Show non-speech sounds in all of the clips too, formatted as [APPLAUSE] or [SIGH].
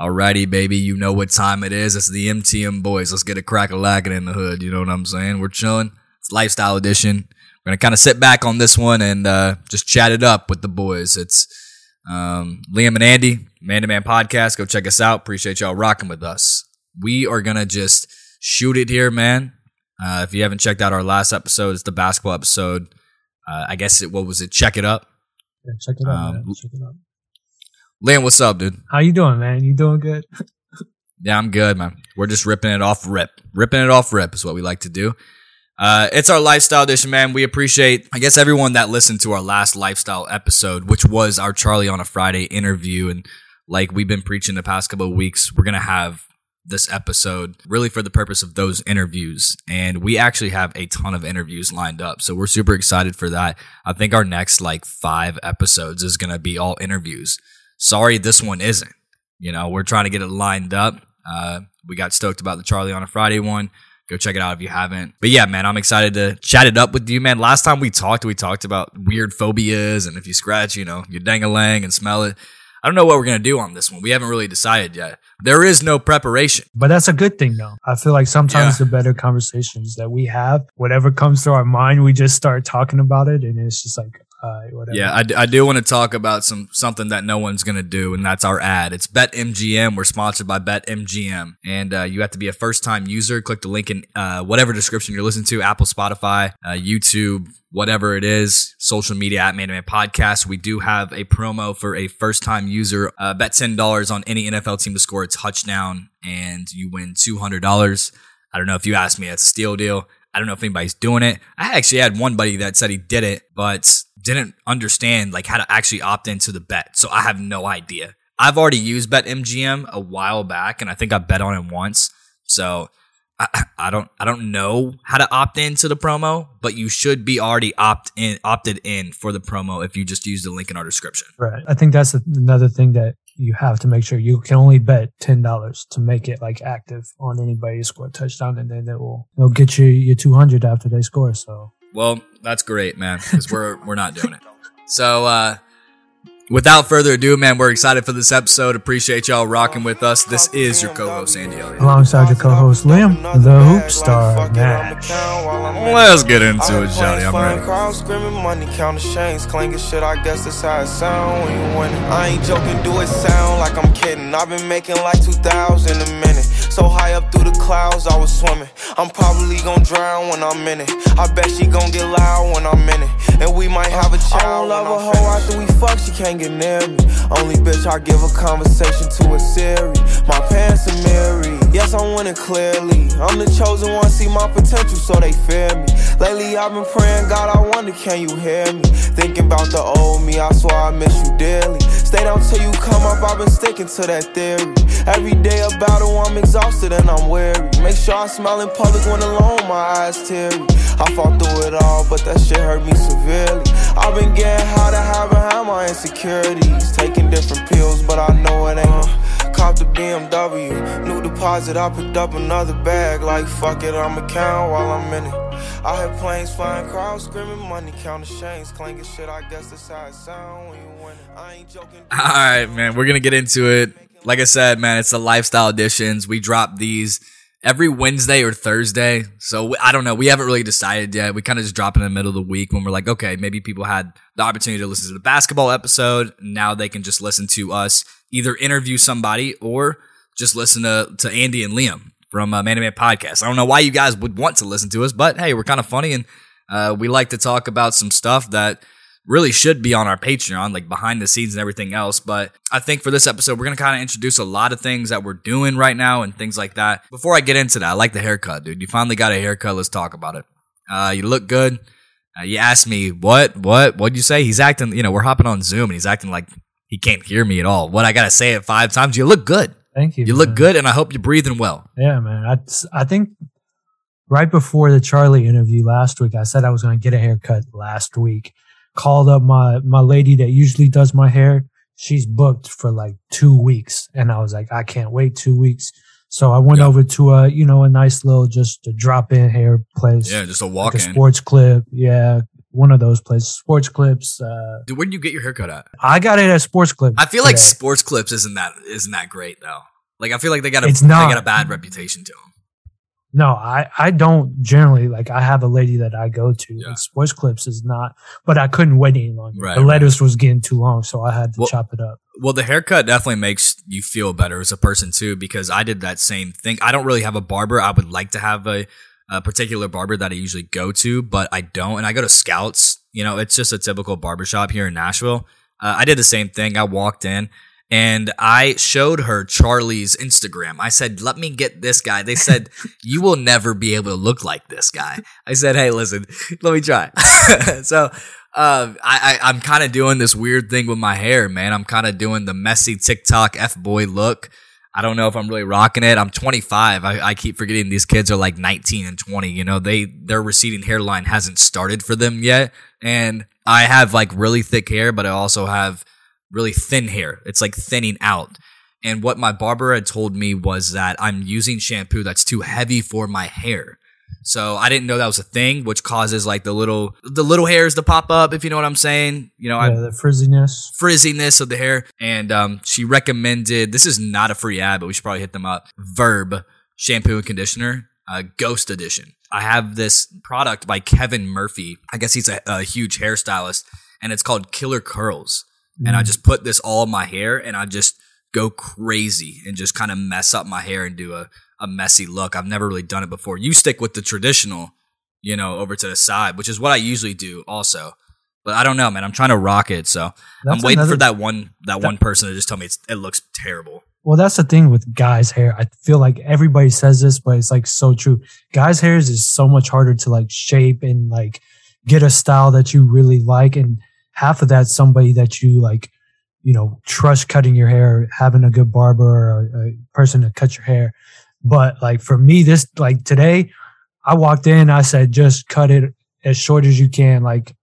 Alrighty, baby, you know what time it is. It's the MTM boys. Let's get a crack a lacking in the hood. You know what I'm saying? We're chilling. It's lifestyle edition. We're gonna kind of sit back on this one and uh, just chat it up with the boys. It's um, Liam and Andy, Man to Man Podcast. Go check us out. Appreciate y'all rocking with us. We are gonna just shoot it here, man. Uh, if you haven't checked out our last episode, it's the basketball episode. Uh, I guess it what was it? Check it up. Yeah, check it out. Um. Check it out. Liam, what's up, dude? How you doing, man? You doing good? [LAUGHS] Yeah, I'm good, man. We're just ripping it off rip. Ripping it off rip is what we like to do. Uh, it's our lifestyle edition, man. We appreciate, I guess, everyone that listened to our last lifestyle episode, which was our Charlie on a Friday interview. And like we've been preaching the past couple of weeks, we're going to have this episode really for the purpose of those interviews. And we actually have a ton of interviews lined up. So we're super excited for that. I think our next like five episodes is going to be all interviews. Sorry, this one isn't. You know, we're trying to get it lined up. Uh, we got stoked about the Charlie on a Friday one. Go check it out if you haven't. But yeah, man, I'm excited to chat it up with you, man. Last time we talked, we talked about weird phobias and if you scratch, you know, you dang a lang and smell it. I don't know what we're gonna do on this one. We haven't really decided yet. There is no preparation. But that's a good thing, though. I feel like sometimes Yeah. the better conversations that we have, whatever comes to our mind, we just start talking about it, and it's just like, uh. Yeah, I, d- I do want to talk about some something that no one's gonna do, and that's our ad. It's BetMGM. We're sponsored by BetMGM, and uh, you have to be a first time user. Click the link in uh, whatever description you're listening to: Apple, Spotify, uh, YouTube, whatever it is, social media at Man to Man Podcast. We do have a promo for a first time user. Uh, bet ten dollars on any NFL team to score a touchdown, and you win two hundred dollars. I don't know if you asked me, that's a steal deal. I don't know if anybody's doing it. I actually had one buddy that said he did it, but didn't understand like how to actually opt into the bet. So I have no idea. I've already used BetMGM a while back, and I think I bet on it once. So I, I don't I don't know how to opt into the promo, but you should be already opt in opted in for the promo if you just use the link in our description. Right. I think that's another thing that you have to make sure you can only bet ten dollars to make it like active on anybody who score a touchdown, and then it will it'll get you your two hundred after they score. So Well, that's great, man, because we're we're not doing it. So uh without further ado, man, we're excited for this episode. Appreciate y'all rocking with us. This is your co-host Andy Elliott. alongside your co-host Liam, the Hoop Star Nash. Let's get into it, Johnny. I'm ready. Crowd screaming money, counting chains, clanking shit. I guess that's how it sound when you winning. I ain't joking, do it sound like I'm kidding. I've been making like 2,000 a minute. So high up through the clouds, I was swimming. I'm probably gonna drown when I'm in it. I bet she gon' get loud when I'm in it. And we might have a child. I don't love a hoe after we fuck, she can't near me. Only bitch I give a conversation to a Siri. My pants are mirrored. Yes, I'm winning clearly. I'm the chosen one, see my potential, so they fear me. Lately, I've been praying, God, I wonder, can you hear me? Thinking about the old me, I swear I miss you dearly. Stay down till you come up, I've been sticking to that theory. Every day a battle, I'm exhausted and I'm weary. Make sure I smile in public when alone, my eyes teary. I fought through it all, but that shit hurt me severely. I've been getting high to my insecurities. Taking different pills, but I know it ain't. Cop the BMW, new deposit. I picked up another bag. Like fuck it, I'ma count while I'm in it. I hear planes flying, crowds screaming, money counting chains, clanking shit. I guess that's how it sound when you win. I ain't joking. [LAUGHS] All right, man. We're gonna get into it. Like I said, man, it's the lifestyle editions. We drop these every Wednesday or Thursday. So we- I don't know. We haven't really decided yet. We kind of just drop in the middle of the week when we're like, okay, maybe people had the opportunity to listen to the basketball episode. Now they can just listen to us either interview somebody or just listen to, to Andy and Liam from uh, Man to Man Podcast. I don't know why you guys would want to listen to us, but hey, we're kind of funny and uh, we like to talk about some stuff that really should be on our Patreon, like behind the scenes and everything else. But I think for this episode, we're going to kind of introduce a lot of things that we're doing right now and things like that. Before I get into that, I like the haircut, dude. You finally got a haircut. Let's talk about it. Uh, you look good. Uh, you asked me, what, what, what'd you say? He's acting, you know, we're hopping on Zoom and he's acting like he can't hear me at all. What I got to say it five times? You look good. Thank you. You look good and I hope you're breathing well. Yeah, man. I I think right before the Charlie interview last week, I said I was going to get a haircut last week. Called up my my lady that usually does my hair. She's booked for like two weeks, and I was like, I can't wait two weeks. So I went Yeah. over to a you know a nice little just a drop in hair place. Yeah, just a like walk a in. sports clip. Yeah, one of those places, Sports Clips. Uh, Dude, where did you get your haircut at? I got it at Sports Clips. I feel like today. Sports Clips isn't that isn't that great though. Like I feel like they got a It's not, they got a bad reputation to them. No, I, I don't generally like. I have a lady that I go to. Yeah. and Sports Clips is not, but I couldn't wait any longer. Right, the right. lettuce was getting too long, so I had to Well- chop it up. Well, the haircut definitely makes you feel better as a person too, because I did that same thing. I don't really have a barber. I would like to have a, a particular barber that I usually go to, but I don't. And I go to Scouts. You know, it's just a typical barbershop here in Nashville. Uh, I did the same thing. I walked in and I showed her Charlie's Instagram. I said, let me get this guy. They said, [LAUGHS] you will never be able to look like this guy. I said, hey, listen, let me try. [LAUGHS] so uh, I, I, I'm kind of doing this weird thing with my hair, man. I'm kind of doing the messy TikTok F boy look. I don't know if I'm really rocking it. I'm 25. I, I keep forgetting these kids are like 19 and 20. You know, they their receding hairline hasn't started for them yet, and I have like really thick hair, but I also have really thin hair. It's like thinning out. And what my barber had told me was that I'm using shampoo that's too heavy for my hair. So I didn't know that was a thing, which causes like the little the little hairs to pop up, if you know what I'm saying. You know, I the frizziness. frizziness of the hair. And um, she recommended this is not a free ad, but we should probably hit them up. Verb shampoo and conditioner, uh, Ghost Edition. I have this product by Kevin Murphy. I guess he's a, a huge hairstylist, and it's called Killer Curls. And I mm. just put this all in my hair, and I just go crazy and just kind of mess up my hair and do a, a messy look. I've never really done it before. You stick with the traditional, you know, over to the side, which is what I usually do also. But I don't know, man. I'm trying to rock it, so I'm That's waiting for that one that, that- one person to just tell me it's, it looks terrible. Well, that's the thing with guys' hair. I feel like everybody says this, but it's like so true. Guys' hairs is so much harder to like shape and like get a style that you really like. And half of that somebody that you like, you know, trust cutting your hair, having a good barber or a person to cut your hair. But like for me, this like today, I walked in, I said, just cut it as short as you can. Like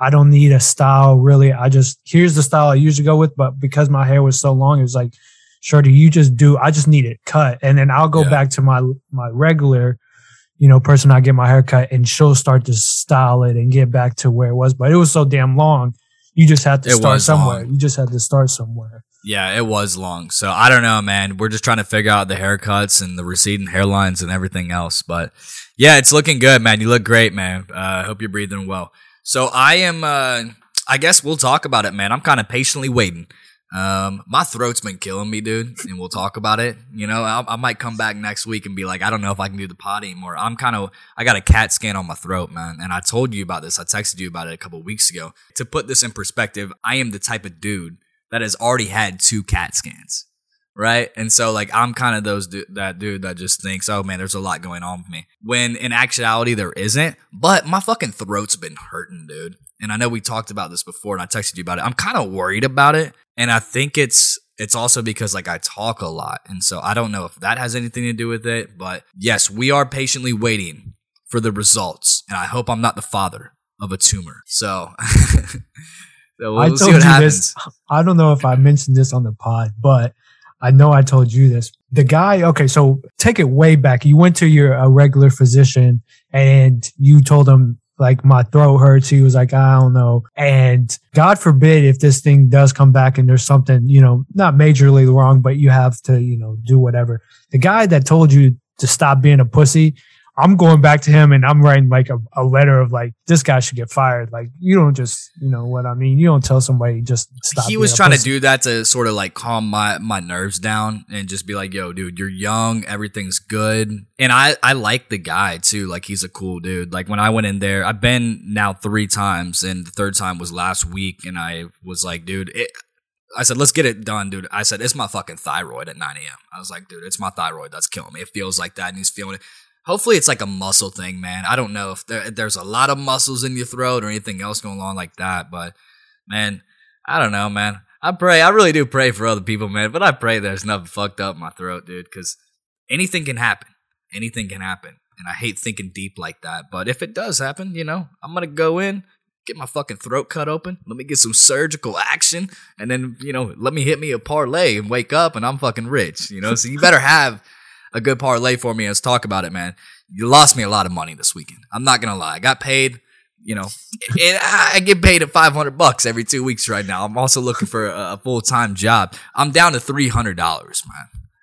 I don't need a style really. I just here's the style I usually go with, but because my hair was so long, it was like, Shorty, you just do. I just need it cut, and then I'll go Yeah. back to my my regular, you know, person I get my hair cut, and she'll start to style it and get back to where it was. But it was so damn long. You just had to It start somewhere. long. You just had to start somewhere. Yeah, it was long. So I don't know, man. We're just trying to figure out the haircuts and the receding hairlines and everything else. But yeah, it's looking good, man. You look great, man. Uh, I hope you're breathing well. So I am. Uh, I guess we'll talk about it, man. I'm kind of patiently waiting. Um, my throat's been killing me, dude, and we'll talk about it. You know, I, I might come back next week and be like, I don't know if I can do the pod anymore. I'm kind of, I got a CAT scan on my throat, man, and I told you about this. I texted you about it a couple weeks ago. To put this in perspective, I am the type of dude that has already had two CAT scans, right? And so, like, I'm kind of those du- that dude that just thinks, oh man, there's a lot going on with me. When in actuality, there isn't. But my fucking throat's been hurting, dude. And I know we talked about this before, and I texted you about it. I'm kind of worried about it, and I think it's it's also because like I talk a lot, and so I don't know if that has anything to do with it. But yes, we are patiently waiting for the results, and I hope I'm not the father of a tumor. So, [LAUGHS] so we'll I see told you happens. this. I don't know if I mentioned this on the pod, but I know I told you this. The guy, okay, so take it way back. You went to your a regular physician and you told him like my throat hurts. He was like, I don't know. And God forbid if this thing does come back and there's something, you know, not majorly wrong, but you have to, you know, do whatever. The guy that told you to stop being a pussy, I'm going back to him and I'm writing like a, a letter of like, this guy should get fired. Like, you don't just, you know what I mean? You don't tell somebody just stop. he was trying to do that to sort of like calm my my nerves down and just be like yo dude you're young everything's good and i i like the guy too like he's a cool dude like when i went in there i've been now three times and the third time was last week and i was like dude it, I said, let's get it done, dude. I said, it's my fucking thyroid at 9 a.m. I was like, dude, it's my thyroid that's killing me. It feels like that, and he's feeling it. Hopefully, it's like a muscle thing, man. I don't know if there, there's a lot of muscles in your throat or anything else going on like that, but man, I don't know, man. I pray. I really do pray for other people, man. But I pray there's nothing fucked up in my throat, dude, because anything can happen. Anything can happen. And I hate thinking deep like that. But if it does happen, you know, I'm going to go in, get my fucking throat cut open. Let me get some surgical action. And then, you know, let me hit me a parlay and wake up and I'm fucking rich, you know? So you better have a good parlay for me. Let's talk about it, man. You lost me a lot of money this weekend. I'm not to lie. I got paid you know, and I get paid at 500 bucks every two weeks right now. I'm also looking for a, a full time job. I'm down to $300, man.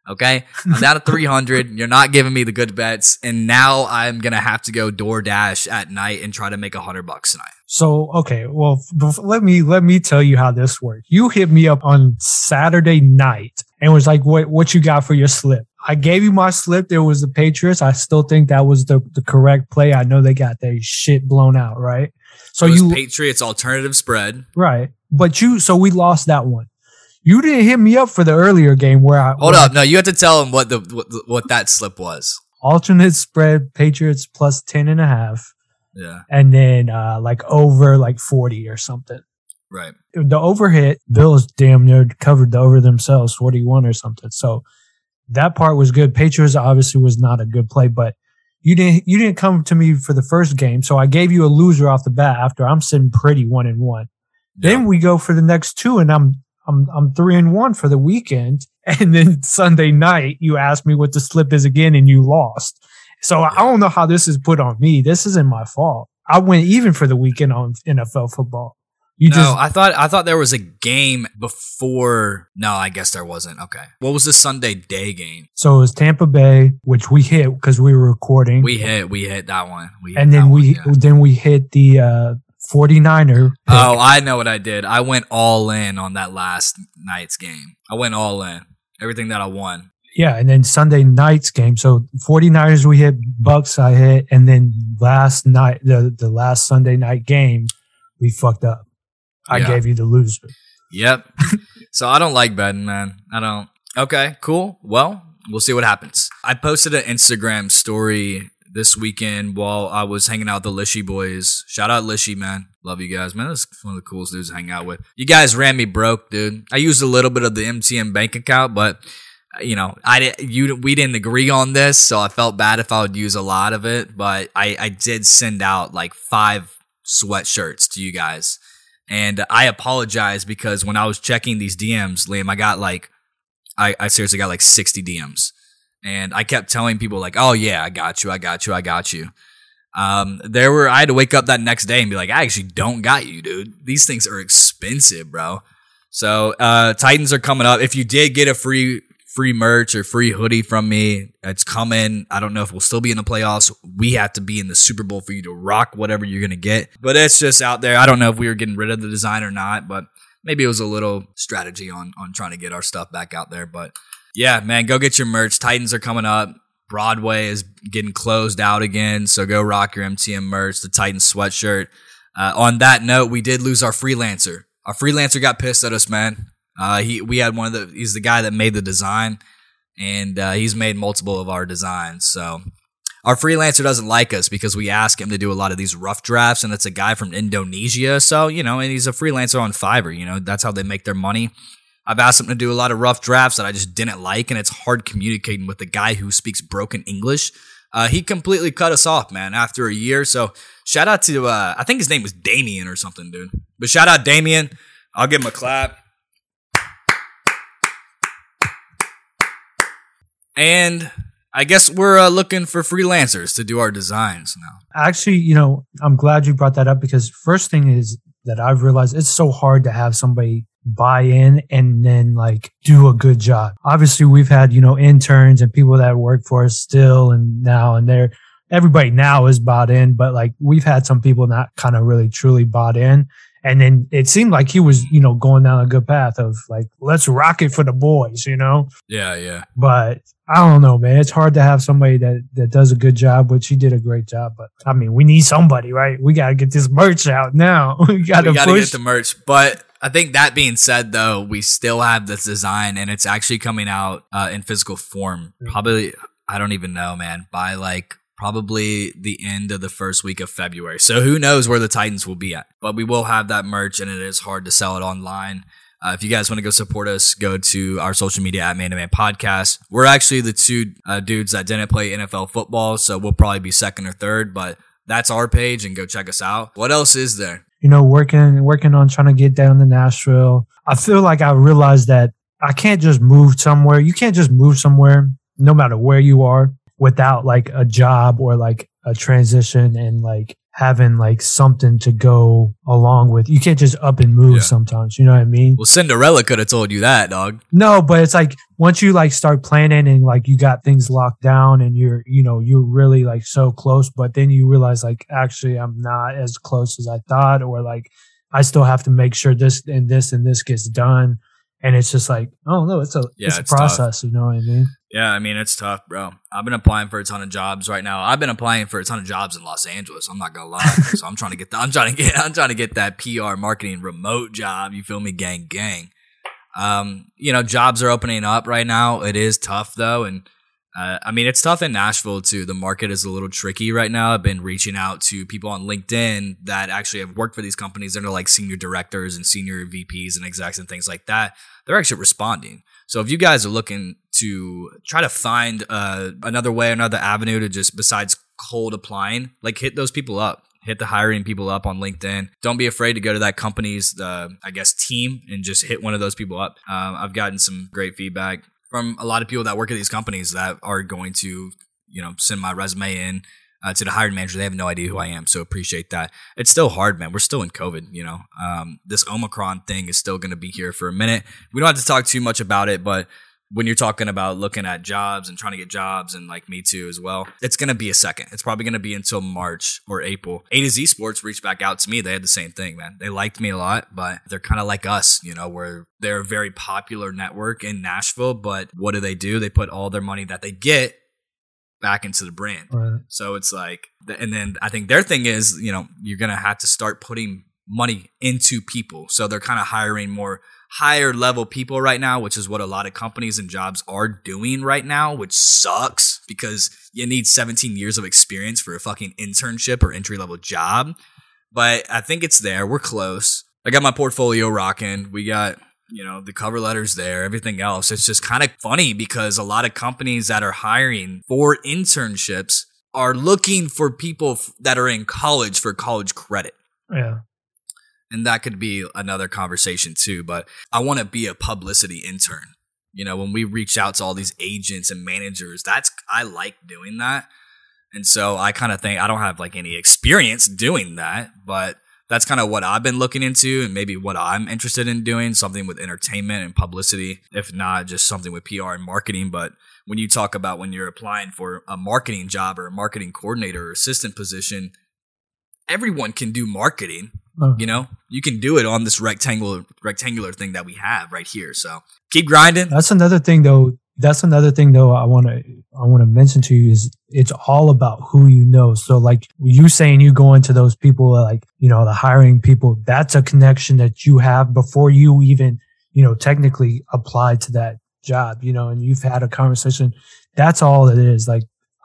Okay. I'm down to 300. You're not giving me the good bets. And now I'm going to have to go DoorDash at night and try to make a hundred bucks tonight. So, okay. Well, let me, let me tell you how this worked. You hit me up on Saturday night and was like, what, what you got for your slip? I gave you my slip. There was the Patriots. I still think that was the, the correct play. I know they got their shit blown out, right? So you Patriots alternative spread. Right. But you so we lost that one. You didn't hit me up for the earlier game where I Hold up. no, you have to tell them what the what, what that slip was. Alternate spread Patriots plus 10 and a half. Yeah. And then uh like over like 40 or something. Right. The over hit, Bills damn near covered the over themselves, 41 or something. So that part was good. Patriots obviously was not a good play, but you didn't you didn't come to me for the first game, so I gave you a loser off the bat after I'm sitting pretty one and one. Yeah. Then we go for the next two, and I'm I'm I'm three and one for the weekend, [LAUGHS] and then Sunday night you asked me what the slip is again, and you lost. So I don't know how this is put on me. This isn't my fault. I went even for the weekend on NFL football. You no, just, I thought I thought there was a game before. No, I guess there wasn't. Okay, what was the Sunday day game? So it was Tampa Bay, which we hit because we were recording. We hit, we hit that one. We and then we one, yeah. then we hit the uh, 49er. Pick. Oh, I know what I did. I went all in on that last night's game. I went all in. Everything that I won. Yeah, and then Sunday night's game. So 49ers we hit, Bucks I hit, and then last night the the last Sunday night game we fucked up. I yeah. gave you the loser. Yep. [LAUGHS] so I don't like betting, man. I don't. Okay, cool. Well, we'll see what happens. I posted an Instagram story this weekend while I was hanging out with the Lishy boys. Shout out Lishy, man. Love you guys, man. That's one of the coolest dudes to hang out with. You guys ran me broke, dude. I used a little bit of the MTM bank account, but you know, I did, you we didn't agree on this, so I felt bad if I would use a lot of it. But I I did send out like five sweatshirts to you guys and I apologize because when I was checking these DMs, Liam, I got like, I, I seriously got like 60 DMs. And I kept telling people like, oh yeah, I got you, I got you, I got you. Um, there were, I had to wake up that next day and be like, I actually don't got you, dude. These things are expensive, bro. So, uh, Titans are coming up. If you did get a free free merch or free hoodie from me. It's coming. I don't know if we'll still be in the playoffs. We have to be in the Super Bowl for you to rock whatever you're going to get. But it's just out there. I don't know if we were getting rid of the design or not, but maybe it was a little strategy on on trying to get our stuff back out there. But yeah, man, go get your merch. Titans are coming up. Broadway is getting closed out again, so go rock your MTM merch, the Titans sweatshirt. Uh, on that note, we did lose our freelancer. Our freelancer got pissed at us, man. Uh, he we had one of the he's the guy that made the design, and uh, he's made multiple of our designs. So our freelancer doesn't like us because we ask him to do a lot of these rough drafts, and it's a guy from Indonesia. So you know, and he's a freelancer on Fiverr. You know, that's how they make their money. I've asked him to do a lot of rough drafts that I just didn't like, and it's hard communicating with the guy who speaks broken English. Uh, he completely cut us off, man, after a year. So shout out to uh, I think his name was Damien or something, dude. But shout out Damien. I'll give him a clap. And I guess we're uh, looking for freelancers to do our designs now. Actually, you know, I'm glad you brought that up because first thing is that I've realized it's so hard to have somebody buy in and then like do a good job. Obviously, we've had, you know, interns and people that work for us still and now and they're everybody now is bought in, but like we've had some people not kind of really truly bought in. And then it seemed like he was, you know, going down a good path of like, let's rock it for the boys, you know? Yeah, yeah. But I don't know, man. It's hard to have somebody that, that does a good job, which he did a great job. But I mean, we need somebody, right? We got to get this merch out now. [LAUGHS] we got to get the merch. But I think that being said, though, we still have this design and it's actually coming out uh, in physical form. Probably, I don't even know, man, by like probably the end of the first week of February. So who knows where the Titans will be at. But we will have that merch and it is hard to sell it online. Uh, if you guys want to go support us, go to our social media at Man to Man Podcast. We're actually the two uh, dudes that didn't play NFL football, so we'll probably be second or third, but that's our page and go check us out. What else is there? You know, working working on trying to get down to Nashville. I feel like I realized that I can't just move somewhere. You can't just move somewhere, no matter where you are, without like a job or like a transition and like having like something to go along with. You can't just up and move Yeah. sometimes. You know what I mean? Well, Cinderella could have told you that, dog. No, but it's like once you like start planning and like you got things locked down and you're, you know, you're really like so close, but then you realize like actually I'm not as close as I thought, or like I still have to make sure this and this and this gets done. And it's just like, oh no, it's a Yeah, it's a it's tough. process, you know what I mean? Yeah, I mean it's tough, bro. I've been applying for a ton of jobs right now. I've been applying for a ton of jobs in Los Angeles. I'm not gonna lie. [LAUGHS] so I'm trying to get the, I'm trying to get [LAUGHS] I'm trying to get that PR marketing remote job. You feel me, gang, gang. Um, you know, jobs are opening up right now. It is tough though, and uh, I mean it's tough in Nashville too. The market is a little tricky right now. I've been reaching out to people on LinkedIn that actually have worked for these companies. They're like senior directors and senior VPs and execs and things like that. They're actually responding. So if you guys are looking to try to find uh, another way, another avenue to just besides cold applying, like hit those people up. Hit the hiring people up on LinkedIn. Don't be afraid to go to that company's, uh, I guess, team and just hit one of those people up. Um, I've gotten some great feedback from a lot of people that work at these companies that are going to, you know, send my resume in uh, to the hiring manager. They have no idea who I am, so appreciate that. It's still hard, man. We're still in COVID. You know, um, this Omicron thing is still going to be here for a minute. We don't have to talk too much about it, but when you're talking about looking at jobs and trying to get jobs and like me too as well, it's going to be a second. It's probably going to be until March or April. A to Z Sports reached back out to me. They had the same thing, man. They liked me a lot, but they're kind of like us, you know, where they're a very popular network in Nashville. But what do they do? They put all their money that they get back into the brand. Right. So it's like, and then I think their thing is, you know, you're going to have to start putting money into people. So they're kind of hiring more higher level people right now, which is what a lot of companies and jobs are doing right now, which sucks because you need 17 years of experience for a fucking internship or entry level job. But I think it's there. We're close. I got my portfolio rocking. We got, you know, the cover letters there, everything else. It's just kind of funny because a lot of companies that are hiring for internships are looking for people that are in college for college credit Yeah. And that could be another conversation too but i want to be a publicity intern. You know when we reach out to all these agents and managers that's i like doing that. And so i kind of think i don't have like any experience doing that but that's kind of what i've been looking into and maybe what i'm interested in doing something with entertainment and publicity if not just something with pr and marketing. But when you talk about when you're applying for a marketing job or a marketing coordinator or assistant position everyone can do marketing Uh, you know, you can do it on this rectangular rectangular thing that we have right here. So keep grinding. That's another thing though. That's another thing though I want to I want to mention to you is it's all about who you know. So like you saying you go into those people like, you know, the hiring people, that's a connection that you have before you even, you know, technically apply to that job, you know, and you've had a conversation. That's all it is. Like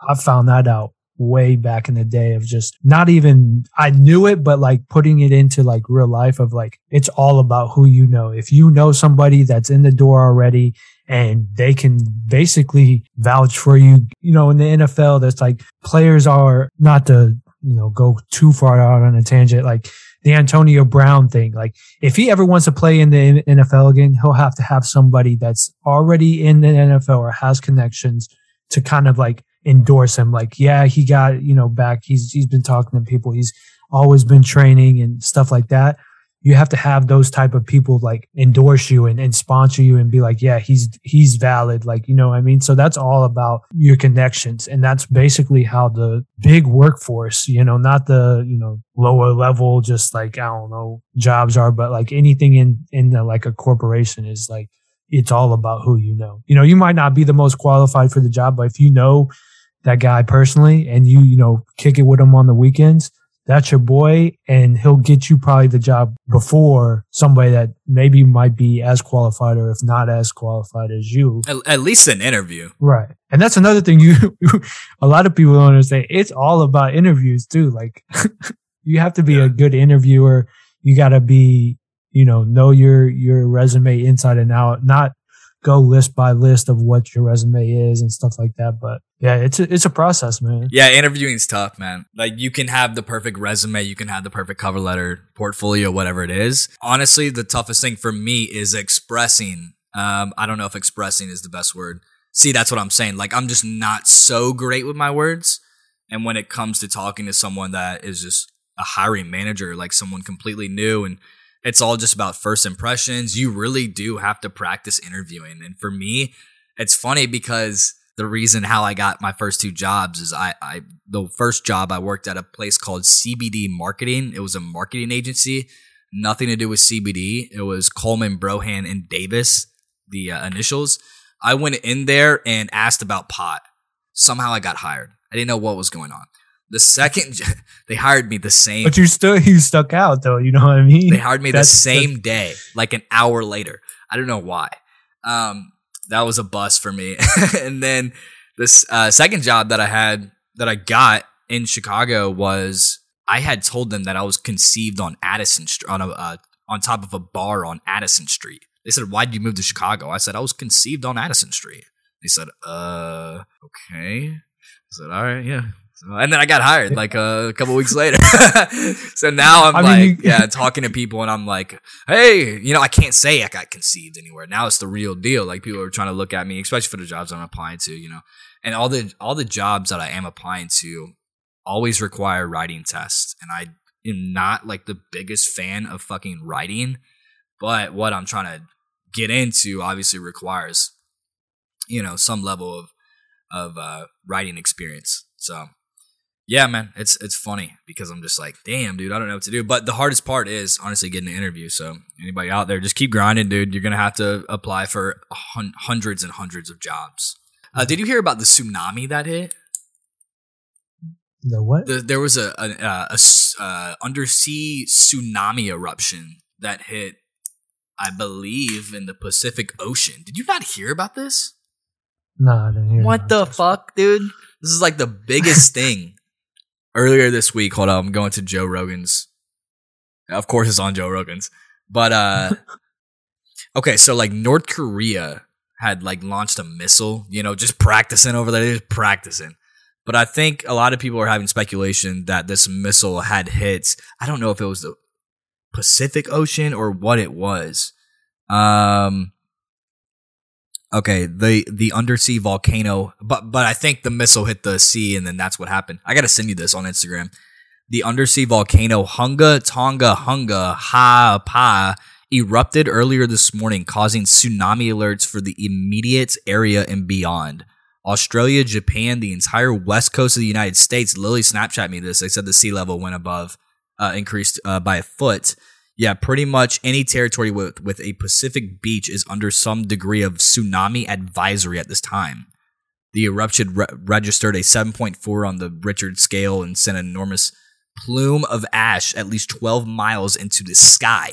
I found that out way back in the day of just not even I knew it, but like putting it into like real life of like it's all about who you know. If you know somebody that's in the door already and they can basically vouch for you, you know, in the NFL, that's like players are not to, you know, go too far out on a tangent, like the Antonio Brown thing. Like if he ever wants to play in the NFL again, he'll have to have somebody that's already in the NFL or has connections to kind of like endorse him. Like, yeah, he got, you know, back. He's, he's been talking to people. He's always been training and stuff like that. You have to have those type of people like endorse you and, and sponsor you and be like, yeah, he's, he's valid. Like, you know what I mean? So that's all about your connections. And that's basically how the big workforce, you know, not the, you know, lower level, just like, I don't know, jobs are, but like anything in, in the, like a corporation is like, it's all about who you know. You know, you might not be the most qualified for the job, but if you know that guy personally and you, you know, kick it with him on the weekends, that's your boy and he'll get you probably the job before somebody that maybe might be as qualified or if not as qualified as you. At, at least an interview. Right. And that's another thing you, [LAUGHS] a lot of people don't understand. It's all about interviews too. Like [LAUGHS] you have to be Yeah. a good interviewer. You got to be, you know, know your, your resume inside and out, not go list by list of what your resume is and stuff like that. But yeah, it's a, it's a process, man. Yeah, interviewing's tough, man. Like you can have the perfect resume, you can have the perfect cover letter, portfolio, whatever it is. Honestly, the toughest thing for me is expressing. Um, I don't know if expressing is the best word. See, that's what I'm saying. Like I'm just not so great with my words. And when it comes to talking to someone that is just a hiring manager, like someone completely new and it's all just about first impressions. You really do have to practice interviewing. And for me, it's funny because the reason how I got my first two jobs is I, I the first job I worked at a place called CBD Marketing. It was a marketing agency, nothing to do with CBD. It was Coleman, Brohan, and Davis, the uh, initials. I went in there and asked about pot. Somehow I got hired. I didn't know what was going on. The second [LAUGHS] they hired me the same, But you still you stuck out though. You know what I mean? they hired me the That's- same day, like an hour later. I don't know why. Um, that was a bust for me. [LAUGHS] and then this uh, second job that I had that I got in Chicago was I had told them that I was conceived on Addison Street on a uh, on top of a bar on Addison Street. They said, "Why did you move to Chicago?" I said, "I was conceived on Addison Street." They said, "Uh, okay." I said, "All right, yeah." So, and then I got hired like uh, a couple weeks later. [LAUGHS] so now I'm I like, mean, yeah, talking to people, and I'm like, hey, you know, I can't say I got conceived anywhere. Now it's the real deal. Like people are trying to look at me, especially for the jobs I'm applying to, you know, and all the all the jobs that I am applying to always require writing tests, and I am not like the biggest fan of fucking writing, but what I'm trying to get into obviously requires, you know, some level of of uh, writing experience. So yeah, man, it's it's funny because I'm just like, damn, dude, I don't know what to do. But the hardest part is honestly getting an interview. So anybody out there, just keep grinding, dude. You're gonna have to apply for hun- hundreds and hundreds of jobs. Uh, did you hear about the tsunami that hit? The what? The, there was a, a, a- a s- uh, undersea tsunami eruption that hit, I believe, in the Pacific Ocean. Did you not hear about this? no, I didn't hear. What the fuck, dude? This is like the biggest [LAUGHS] thing. Earlier this week, hold on, I'm going to Joe Rogan's. Of course, it's on Joe Rogan's, but uh, [LAUGHS] okay, so like North Korea had like launched a missile, you know, just practicing over there, just practicing. But I think a lot of people are having speculation that this missile had hit. I don't know if it was the Pacific Ocean or what it was. Um, okay, the the undersea volcano, but but I think the missile hit the sea, and then that's what happened. I gotta send you this on Instagram. The undersea volcano Hunga Tonga Hunga Ha'apai erupted earlier this morning, causing tsunami alerts for the immediate area and beyond. Australia, Japan, the entire west coast of the United States. Lily Snapchat me this. They said the sea level went above, uh, increased uh, by a foot. Yeah, pretty much any territory with, with a Pacific beach is under some degree of tsunami advisory at this time. The eruption re- registered a 7.4 on the Richter scale and sent an enormous plume of ash at least 12 miles into the sky.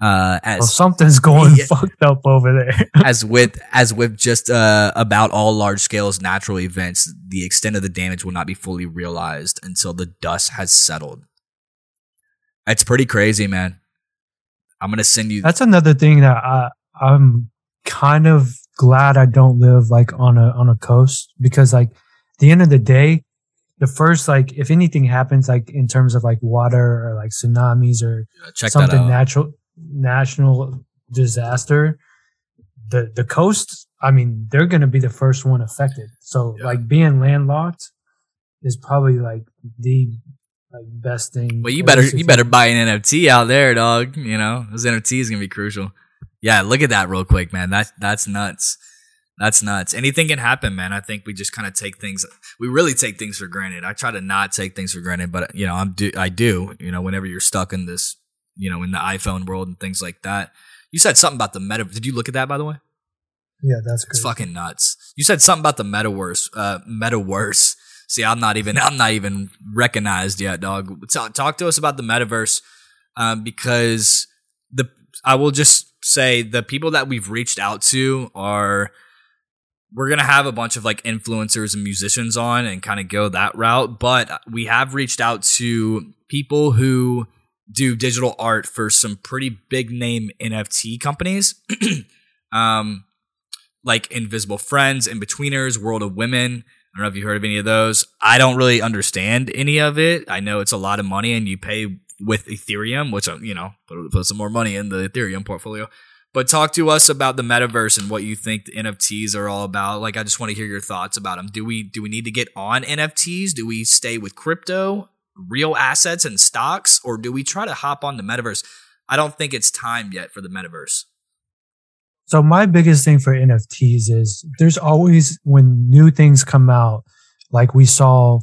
Uh, as Well, something's going Yeah. fucked up over there. [LAUGHS] as with as with just uh, about all large scales natural events, the extent of the damage will not be fully realized until the dust has settled. It's pretty crazy, man. I'm gonna send you. That's another thing that I I'm kind of glad I don't live like on a on a coast because like at the end of the day, the first like if anything happens like in terms of like water or like tsunamis or check something natural national disaster, the the coast, I mean, they're gonna be the first one affected. So Yeah. like being landlocked is probably like the like best thing. well, you better you better buy an NFT out there, dog. You know those NFTs gonna be crucial. Yeah, look at that real quick, man. That's that's nuts. That's nuts. Anything can happen, man. I think we just kind of take things. We really take things for granted. I try to not take things for granted, but you know, I'm do. I do. You know, whenever you're stuck in this, you know, in the iPhone world and things like that. You said something about the meta. Did you look at that by the way? Yeah, that's It's fucking nuts. You said something about the metaverse. Uh, metaverse. See, I'm not even. [LAUGHS] I'm not even recognized yet, dog. Talk, talk to us about the metaverse, um, because the. I will just say the people that we've reached out to are. We're gonna have a bunch of like influencers and musicians on and kind of go that route, but we have reached out to people who do digital art for some pretty big name NFT companies. [CLEARS THROAT] um, like Invisible Friends, In Betweeners, World of Women. I don't know if you heard of any of those. I don't really understand any of it. I know it's a lot of money and you pay with Ethereum, which, uh, you know, put, put some more money in the Ethereum portfolio. But talk to us about the metaverse and what you think the NFTs are all about. Like, I just want to hear your thoughts about them. Do we do we need to get on NFTs? Do we stay with crypto? real assets and stocks, or do we try to hop on the metaverse? I don't think it's time yet for the metaverse. So my biggest thing for NFTs is there's always when new things come out, like we saw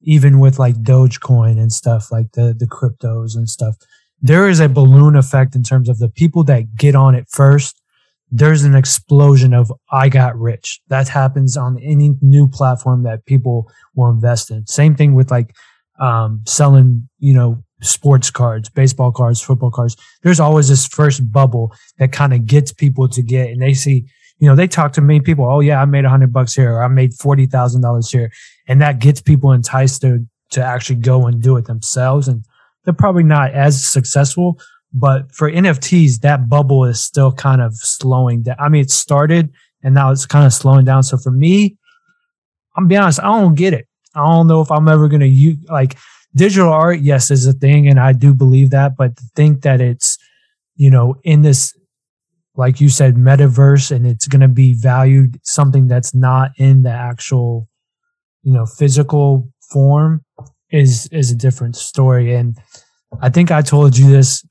even with like Dogecoin and stuff, like the the cryptos and stuff, there is a balloon effect in terms of the people that get on it first. There's an explosion of I got rich. That happens on any new platform that people will invest in. Same thing with like um, selling, you know, sports cards, baseball cards, football cards. There's always this first bubble that kind of gets people to get, and they see, you know, they talk to many people. Oh yeah, I made a hundred bucks here, or I made forty thousand dollars here, and that gets people enticed to to actually go and do it themselves. And they're probably not as successful, but for NFTs, that bubble is still kind of slowing down. I mean, it started and now it's kind of slowing down. So for me, I'm be honest, I don't get it. I don't know if I'm ever gonna use like digital art, yes, is a thing, and I do believe that. But to think that it's, you know, in this, like you said, metaverse, and it's going to be valued something that's not in the actual, you know, physical form is is a different story. And I think I told you this.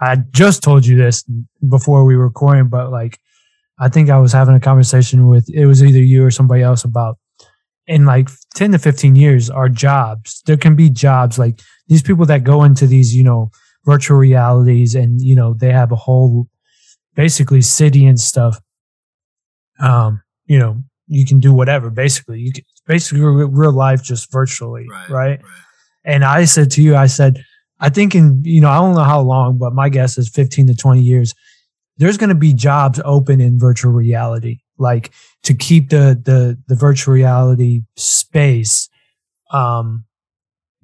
I just told you this before we were recording, but like, I think I was having a conversation with it was either you or somebody else about in like 10 to 15 years are jobs. There can be jobs like these people that go into these, you know, virtual realities and, you know, they have a whole basically city and stuff. Um, you know, you can do whatever basically. You can basically real life just virtually, right, right? right? And I said to you, I said, I think in, you know, I don't know how long, but my guess is 15 to 20 years, there's going to be jobs open in virtual reality like to keep the the the virtual reality space um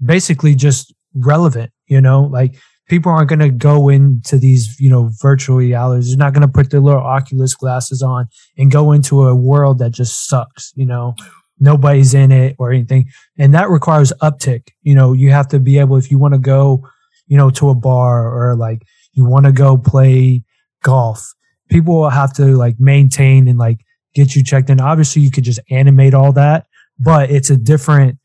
basically just relevant you know? Like people aren't going to go into these you know virtual realities. They're not going to put their little oculus glasses on and go into a world that just sucks you know? Nobody's in it or anything. And that requires uptick you know? You have to be able if you want to go you know to a bar or like you want to go play golf people will have to like maintain and like get you checked in. Obviously, you could just animate all that, but it's a different.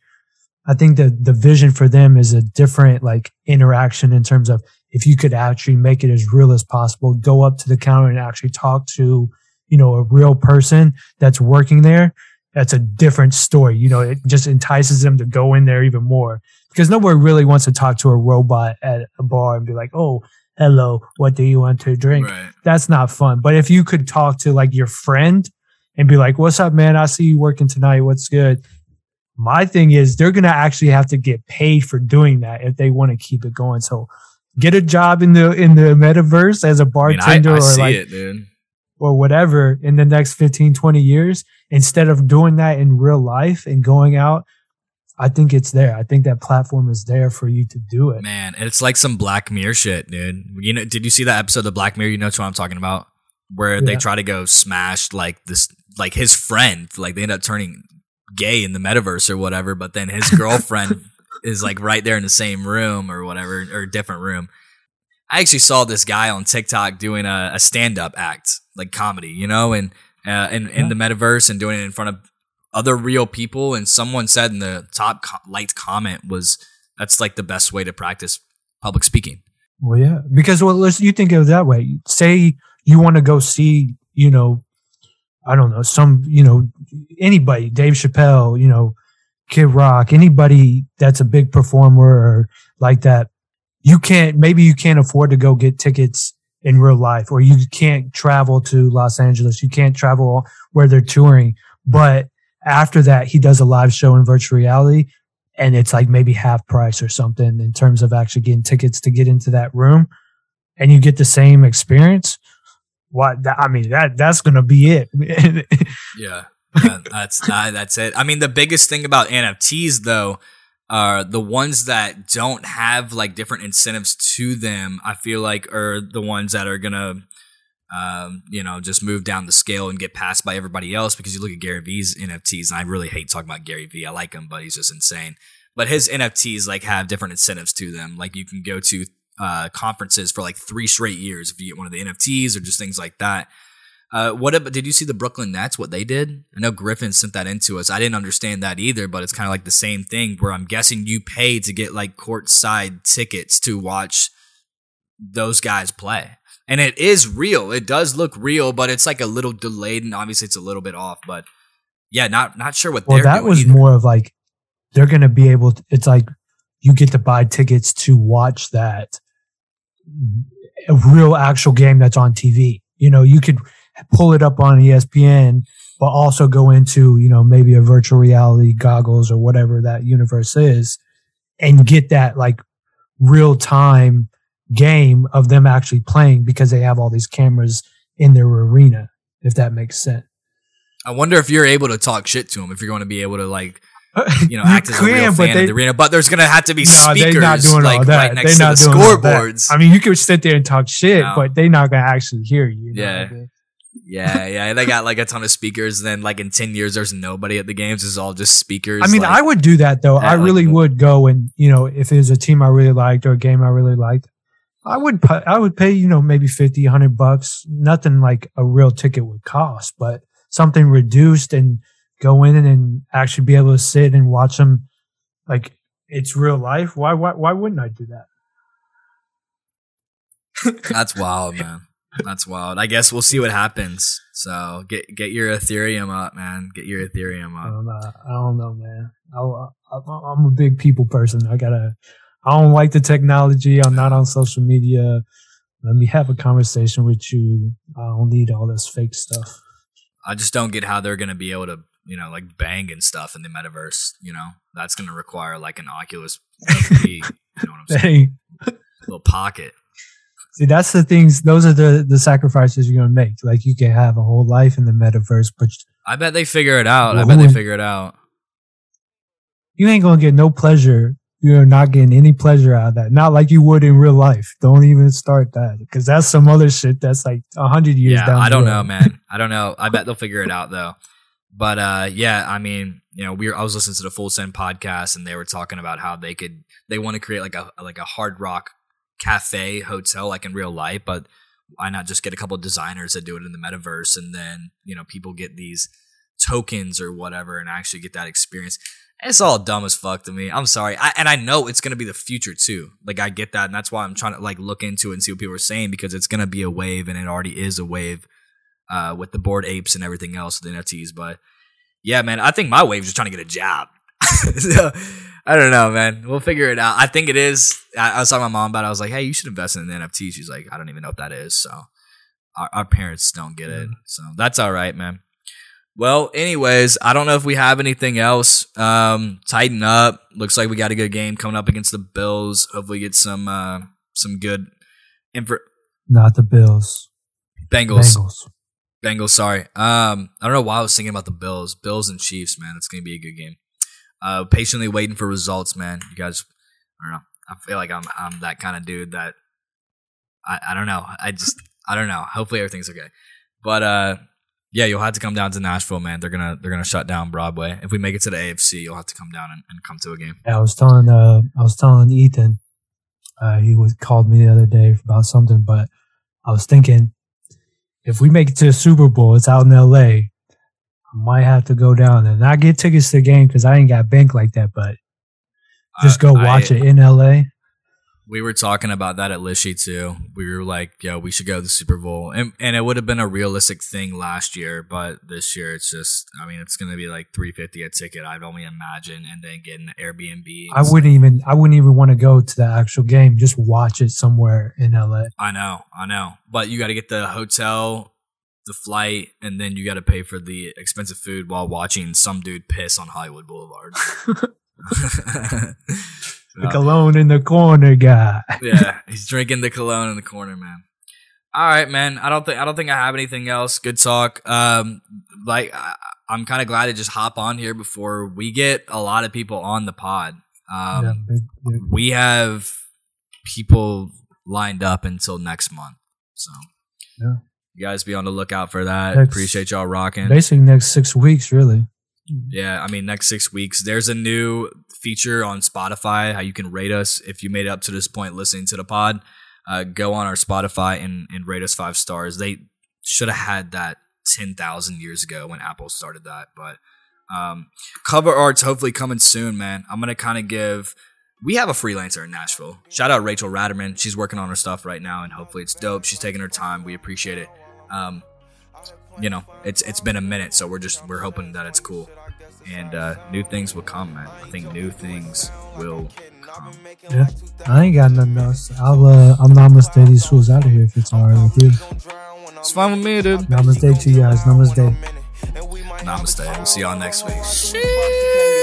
I think the the vision for them is a different like interaction in terms of if you could actually make it as real as possible, go up to the counter and actually talk to you know a real person that's working there. That's a different story. You know, it just entices them to go in there even more because nobody really wants to talk to a robot at a bar and be like, "Oh, hello, what do you want to drink? Right. That's not fun. But if you could talk to like your friend and be like, what's up, man? I see you working tonight. What's good? My thing is they're going to actually have to get paid for doing that if they want to keep it going. So get a job in the, in the metaverse as a bartender I mean, I, I or like, it, or whatever in the next 15, 20 years instead of doing that in real life and going out I think it's there. I think that platform is there for you to do it. Man, it's like some Black Mirror shit, dude. You know, did you see that episode of Black Mirror? You know what I'm talking about, where yeah. they try to go smash like this, like his friend, like they end up turning gay in the metaverse or whatever, but then his girlfriend [LAUGHS] is like right there in the same room or whatever, or different room. I actually saw this guy on TikTok doing a, a stand up act, like comedy, you know, and uh, in, in the metaverse and doing it in front of other real people. And someone said in the top co- liked comment was that's like the best way to practice public speaking. Well, yeah, because well, let's you think of it that way. Say you want to go see, you know, I don't know, some, you know, anybody, Dave Chappelle, you know, Kid Rock, anybody that's a big performer or like that. You can't, maybe you can't afford to go get tickets in real life, or you can't travel to Los Angeles. You can't travel where they're touring, but after that, he does a live show in virtual reality and it's like maybe half price or something in terms of actually getting tickets to get into that room and you get the same experience. What I mean, that that's to be it. [LAUGHS] yeah. That, that's that's it. I mean, the biggest thing about NFTs though are the ones that don't have like different incentives to them. I feel like are the ones that are gonna um, you know, just move down the scale and get passed by everybody else because you look at Gary Vee's NFTs, and I really hate talking about Gary Vee. I like him, but he's just insane. But his NFTs like have different incentives to them. Like you can go to uh, conferences for like three straight years if you get one of the NFTs or just things like that. Uh, what ab- did you see the Brooklyn Nets? What they did? I know Griffin sent that into us. I didn't understand that either, but it's kind of like the same thing. Where I'm guessing you pay to get like courtside tickets to watch those guys play, and it is real. It does look real, but it's like a little delayed, and obviously it's a little bit off. But yeah, not not sure what. Well, that was either. more of like they're going to be able. To, it's like you get to buy tickets to watch that a real actual game that's on TV. You know, you could pull it up on ESPN, but also go into you know maybe a virtual reality goggles or whatever that universe is, and get that like real time game of them actually playing because they have all these cameras in their arena. If that makes sense. I wonder if you're able to talk shit to them. If you're going to be able to like [LAUGHS] you know act as a real can, fan they- in the arena, but there's to have to be No, speakers not doing like all that. right next they to not the doing all that. scoreboards. I mean, you could sit there and talk shit, No. but they're not gonna actually hear you. you Yeah. I mean? Yeah, [LAUGHS] yeah, they got like a ton of speakers. And then like in ten years, there's nobody at the games. It's all just speakers. I mean, like- I would do that though. I really the- would go and you know, if it was a team I really liked or a game I really liked, I would pay, I would pay you know maybe 50, 100 bucks. Nothing like a real ticket would cost, but something reduced and go in and actually be able to sit and watch them like it's real life. Why why why wouldn't I do that? That's wild, [LAUGHS] man. That's wild. I guess we'll see what happens. So get get your Ethereum up, man. Get your Ethereum I up. don't know. I don't know, man. I, I, I'm a big people person. I gotta. I don't like the technology. I'm not on social media. Let me have a conversation with you. I don't need all this fake stuff. I just don't get how they're gonna be able to, you know, like bang and stuff in the metaverse. You know, that's gonna require like an Oculus. You know what I'm [LAUGHS] saying? Little pocket. See, that's the things. Those are the the sacrifices you're gonna make. Like you can have a whole life in the metaverse, but I bet they figure it out. I bet they figure it out. you ain't gonna get no pleasure. You're not getting any pleasure out of that. Not like you would in real life. Don't even start that because that's some other shit that's like a hundred years yeah, down. I don't know, man. I don't know. I bet they'll figure it out though. But uh, yeah, I mean, you know, we were, I was listening to the Full Send podcast, and they were talking about how they could they want to create like a like a hard rock cafe hotel like in real life, but why not just get a couple of designers that do it in the metaverse, and then you know people get these tokens or whatever, and actually get that experience. It's all dumb as fuck to me. I'm sorry, I, and I know it's gonna be the future too. Like I get that, and that's why I'm trying to like look into it and see what people are saying because it's gonna be a wave, and it already is a wave uh, with the Bored Apes and everything else with the NFTs. But yeah, man, I think my wave's just trying to get a job. so, [LAUGHS] I don't know, man. We'll figure it out. I think it is. I, I was talking to my mom about it. I was like, hey, you should invest in the NFT. She's like, I don't even know what that is. So our, our parents don't get it. So that's all right, man. Well, anyways, I don't know if we have anything else. Um, tighten up. Looks like we got a good game coming up against the Bills. Hopefully, get some uh, some good info. Not the Bills. Bengals. Bengals. Bengals, sorry. Um, I don't know why I was thinking about the Bills. Bills and Chiefs, man. It's gonna be a good game. Uh, patiently waiting for results, man. You guys, I don't know. I feel like I'm I'm that kind of dude that I, I don't know. I just I don't know. Hopefully everything's okay. But uh, yeah, you'll have to come down to Nashville, man. They're gonna they're gonna shut down Broadway. If we make it to the AFC, you'll have to come down and, and come to a game. I was telling uh I was telling Ethan, uh he was called me the other day about something, but I was thinking if we make it to the Super Bowl, it's out in LA. I might have to go down and not get tickets to the game because I ain't got bank like that, but just uh, go I- watch I- it in LA. We were talking about that at Lishy too. We were like, "Yo, we should go to the Super Bowl," and and it would have been a realistic thing last year, but this year it's just, I mean, it's gonna be like three fifty a ticket. I'd only imagine, and then get an Airbnb. I wouldn't even I wouldn't even want to go to the actual game. Just watch it somewhere in LA. I know, I know, but you got to get the hotel, the flight, and then you got to pay for the expensive food while watching some dude piss on Hollywood Boulevard. [LAUGHS] [LAUGHS] The cologne in the corner guy. [LAUGHS] yeah, he's drinking the cologne in the corner, man. All right, man. I don't think I don't think I have anything else. Good talk. Um, like I, I'm kind of glad to just hop on here before we get a lot of people on the pod. Um, Yeah, we have people lined up until next month, so Yeah. you guys be on the lookout for that. Next- Appreciate y'all rocking. basically next six weeks, really. Yeah, I mean, next six weeks, there's a new feature on Spotify how you can rate us. If you made it up to this point listening to the pod, uh, go on our Spotify and, and rate us five stars. They should have had that 10,000 years ago when Apple started that. But um, cover art's hopefully coming soon, man. I'm going to kind of give. We have a freelancer in Nashville. Shout out Rachel Ratterman. She's working on her stuff right now, and hopefully it's dope. She's taking her time. We appreciate it. Um, you know, it's it's been a minute, so we're just we're hoping that it's cool, and uh, new things will come, man. I think new things will come. Yeah, I ain't got nothing else. I'll uh, I'm namaste these fools out of here if it's alright with you. It's fine with me, dude. Namaste to you guys. Namaste. Namaste. We'll see y'all next week. Yes,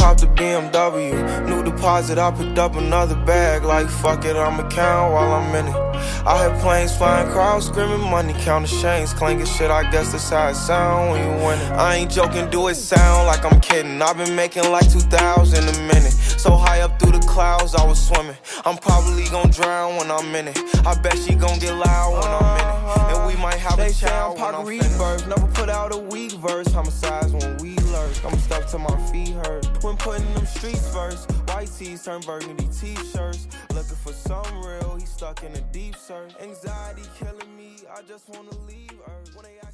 Cop the BMW, new deposit, I picked up another bag. Like fuck it, I'ma count while I'm in it. I hear planes flying, crowds screaming, money counting chains, clanking shit. I guess that's how it sound when you winning. I ain't joking, do it sound like I'm kidding. I've been making like 2,000 a minute. So high up through the clouds, I was swimming. I'm probably gonna drown when I'm in it. I bet she gon' get loud when I'm in it. And we might have They a child I'm Pac. Reverse, never put out a weak verse. Homicides when we lurk. I'm stuck to my feet hurt. When putting them streets first, white tees turn burgundy t-shirts. Looking for some real, he stuck in a deep search. Anxiety killing me, I just wanna leave they ask